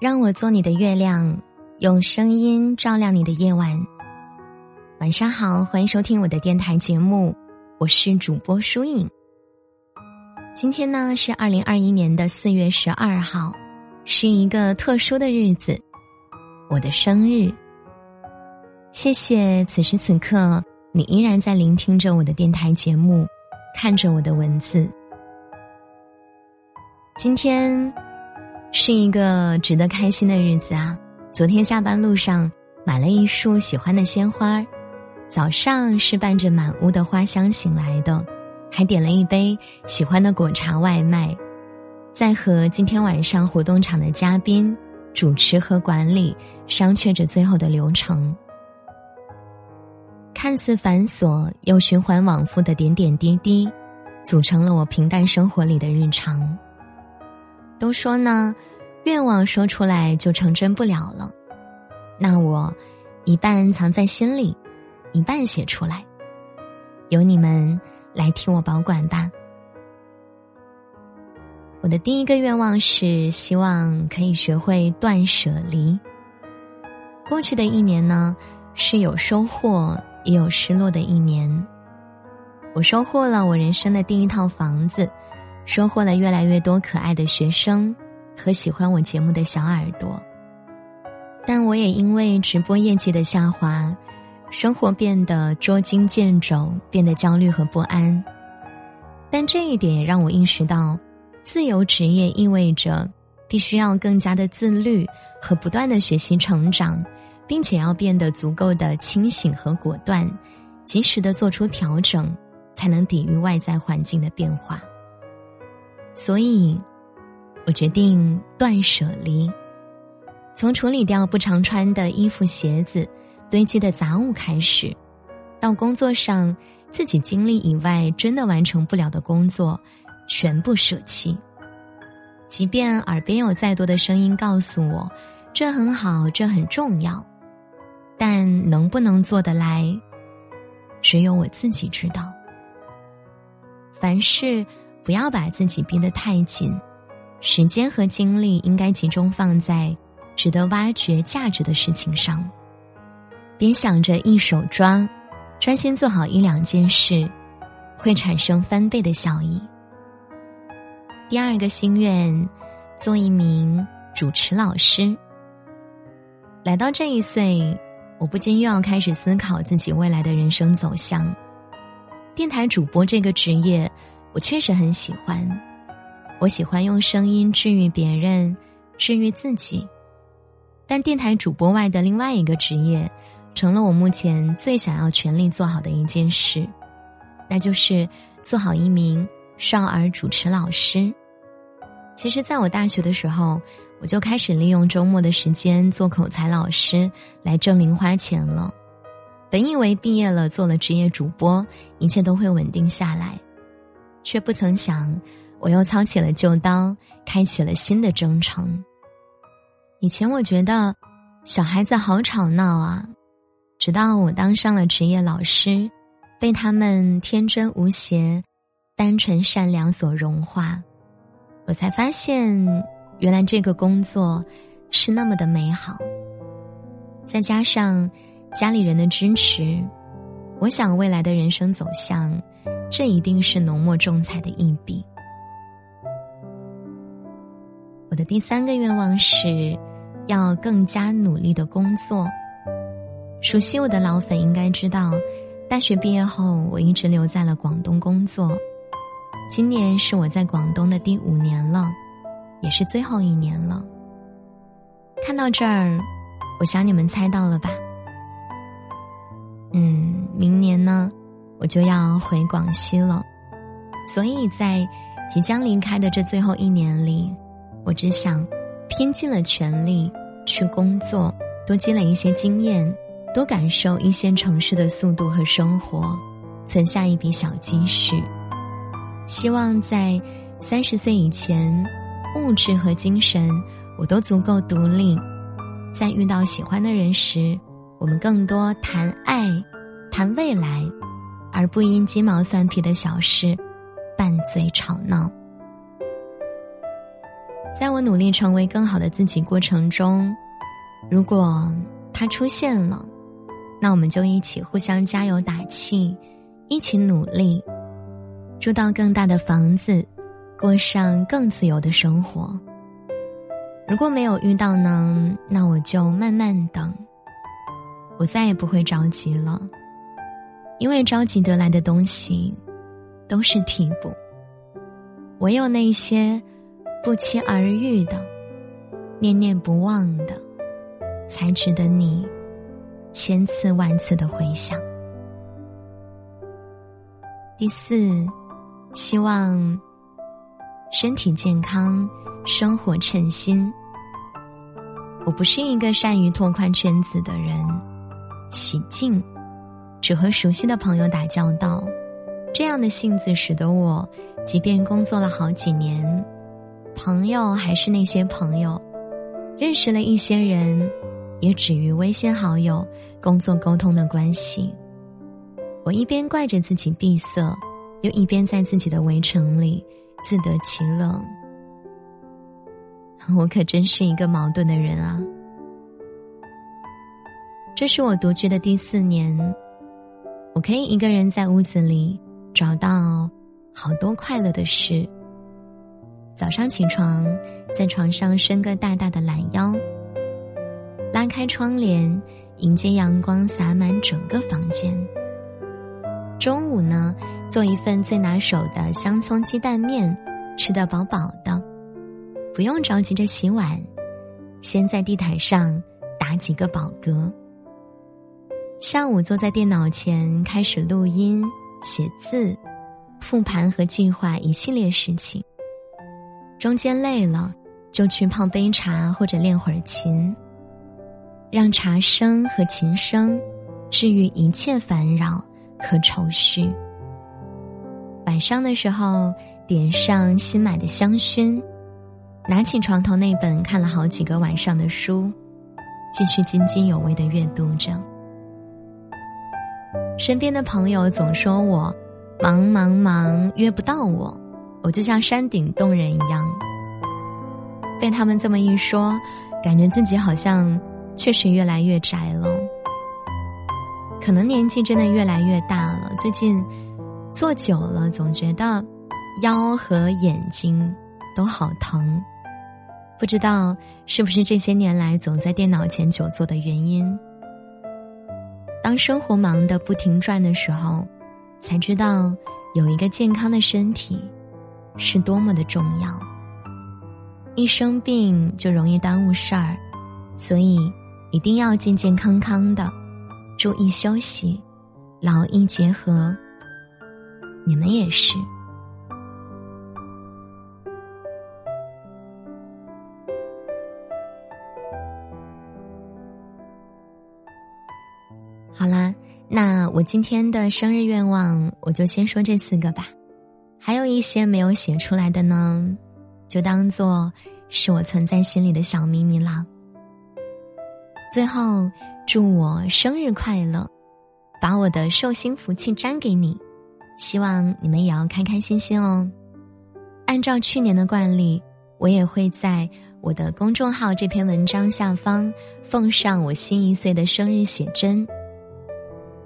让我做你的月亮，用声音照亮你的夜晚。晚上好，欢迎收听我的电台节目，我是主播舒影。今天呢是二零二一年的四月十二号，是一个特殊的日子，我的生日。谢谢此时此刻你依然在聆听着我的电台节目，看着我的文字。今天是一个值得开心的日子啊！昨天下班路上买了一束喜欢的鲜花，早上是伴着满屋的花香醒来的。还点了一杯喜欢的果茶外卖，在和今天晚上活动场的嘉宾、主持和管理商榷着最后的流程。看似繁琐又循环往复的点点滴滴，组成了我平淡生活里的日常。都说呢，愿望说出来就成真不了了，那我一半藏在心里，一半写出来，由你们。来替我保管吧。我的第一个愿望是希望可以学会断舍离。过去的一年呢，是有收获也有失落的一年。我收获了我人生的第一套房子，收获了越来越多可爱的学生和喜欢我节目的小耳朵。但我也因为直播业绩的下滑。生活变得捉襟见肘，变得焦虑和不安。但这一点也让我意识到，自由职业意味着必须要更加的自律和不断的学习成长，并且要变得足够的清醒和果断，及时的做出调整，才能抵御外在环境的变化。所以，我决定断舍离，从处理掉不常穿的衣服、鞋子。堆积的杂物开始，到工作上自己精力以外真的完成不了的工作，全部舍弃。即便耳边有再多的声音告诉我，这很好，这很重要，但能不能做得来，只有我自己知道。凡事不要把自己逼得太紧，时间和精力应该集中放在值得挖掘价值的事情上。别想着一手抓，专心做好一两件事，会产生翻倍的效益。第二个心愿，做一名主持老师。来到这一岁，我不禁又要开始思考自己未来的人生走向。电台主播这个职业，我确实很喜欢。我喜欢用声音治愈别人，治愈自己。但电台主播外的另外一个职业。成了我目前最想要全力做好的一件事，那就是做好一名少儿主持老师。其实，在我大学的时候，我就开始利用周末的时间做口才老师来挣零花钱了。本以为毕业了做了职业主播，一切都会稳定下来，却不曾想，我又操起了旧刀，开启了新的征程。以前我觉得小孩子好吵闹啊。直到我当上了职业老师，被他们天真无邪、单纯善良所融化，我才发现，原来这个工作是那么的美好。再加上家里人的支持，我想未来的人生走向，这一定是浓墨重彩的一笔。我的第三个愿望是，要更加努力的工作。熟悉我的老粉应该知道，大学毕业后我一直留在了广东工作。今年是我在广东的第五年了，也是最后一年了。看到这儿，我想你们猜到了吧？嗯，明年呢，就要回广西了。所以在即将离开的这最后一年里，我只想拼尽了全力去工作，多积累一些经验。多感受一线城市的速度和生活，存下一笔小积蓄。希望在三十岁以前，物质和精神我都足够独立。在遇到喜欢的人时，我们更多谈爱，谈未来，而不因鸡毛蒜皮的小事拌嘴吵闹。在我努力成为更好的自己过程中，如果他出现了，那我们就一起互相加油打气，一起努力，住到更大的房子，过上更自由的生活。如果没有遇到呢，那我就慢慢等。我再也不会着急了，因为着急得来的东西都是替补。唯有那些不期而遇的、念念不忘的，才值得你千次万次的回想。第四，希望身体健康，生活称心。我不是一个善于拓宽圈子的人，喜静，只和熟悉的朋友打交道。这样的性子使得我，即便工作了好几年，朋友还是那些朋友，认识了一些人，也止于微信好友、工作沟通的关系。我一边怪着自己闭塞，又一边在自己的围城里自得其乐。我可真是一个矛盾的人啊！这是我独居的第四年，我可以一个人在屋子里。找到好多快乐的事。早上起床，在床上伸个大大的懒腰，拉开窗帘，迎接阳光洒满整个房间。中午呢，做一份最拿手的香葱鸡蛋面，吃得饱饱的，不用着急着洗碗，先在地毯上打几个饱嗝。下午坐在电脑前开始录音。写字、复盘和计划一系列事情。中间累了，就去泡杯茶或者练会儿琴，让茶声和琴声治愈一切烦扰和愁绪。晚上的时候，点上新买的香薰，拿起床头那本看了好几个晚上的书，继续津津有味的阅读着。身边的朋友总说我忙忙忙约不到我，我就像山顶洞人一样。被他们这么一说，感觉自己好像确实越来越宅了。可能年纪真的越来越大了，最近坐久了总觉得腰和眼睛都好疼，不知道是不是这些年来总在电脑前久坐的原因。当生活忙得不停转的时候，才知道有一个健康的身体是多么的重要。一生病就容易耽误事儿，所以一定要健健康康的，注意休息，劳逸结合。你们也是。好啦，那我今天的生日愿望我就先说这四个吧，还有一些没有写出来的呢，就当做是我存在心里的小秘密啦。最后，祝我生日快乐，把我的寿星福气粘给你，希望你们也要开开心心哦。按照去年的惯例，我也会在我的公众号这篇文章下方奉上我新一岁的生日写真。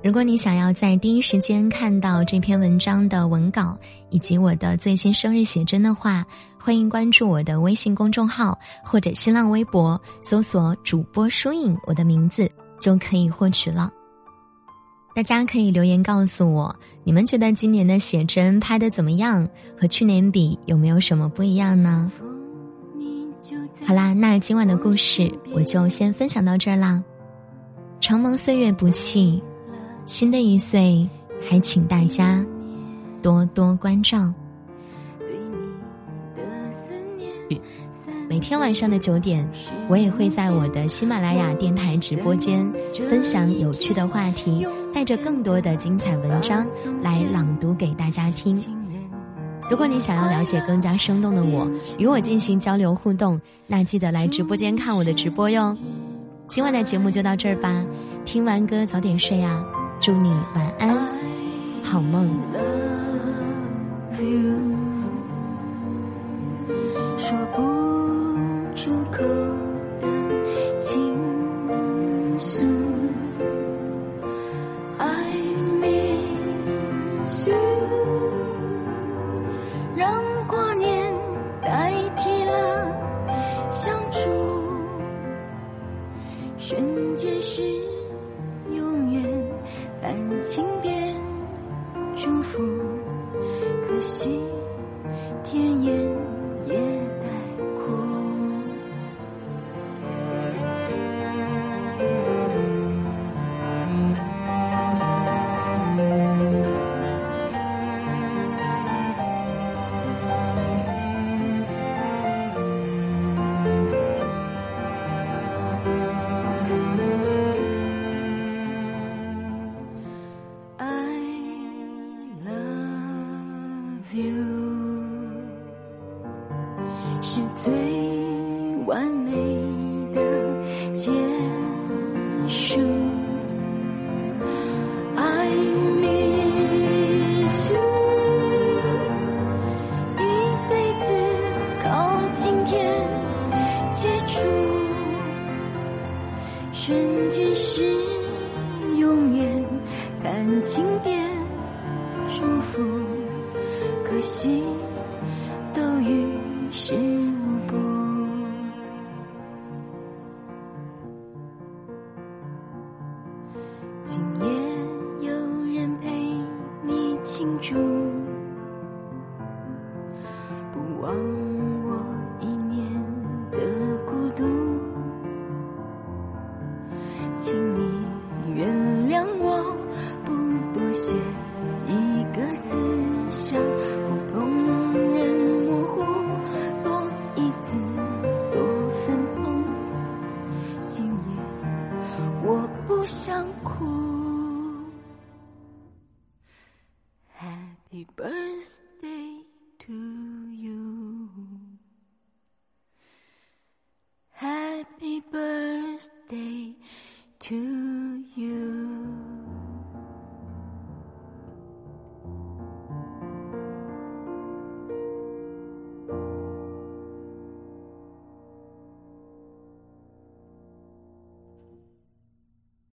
如果你想要在第一时间看到这篇文章的文稿以及我的最新生日写真的话，欢迎关注我的微信公众号或者新浪微博，搜索“主播疏影”我的名字就可以获取了。大家可以留言告诉我，你们觉得今年的写真拍的怎么样？和去年比有没有什么不一样呢？好啦，那今晚的故事我就先分享到这儿啦。承蒙岁月不弃。新的一岁，还请大家多多关照。每天晚上的九点，我也会在我的喜马拉雅电台直播间分享有趣的话题，带着更多的精彩文章来朗读给大家听。如果你想要了解更加生动的我，与我进行交流互动，那记得来直播间看我的直播哟。今晚的节目就到这儿吧，听完歌早点睡啊。祝你晚安，好梦。美的结束。I miss you，一辈子靠今天接触，瞬间是永远，感情变祝福，可惜都于事请你原谅我，不多写一个字，想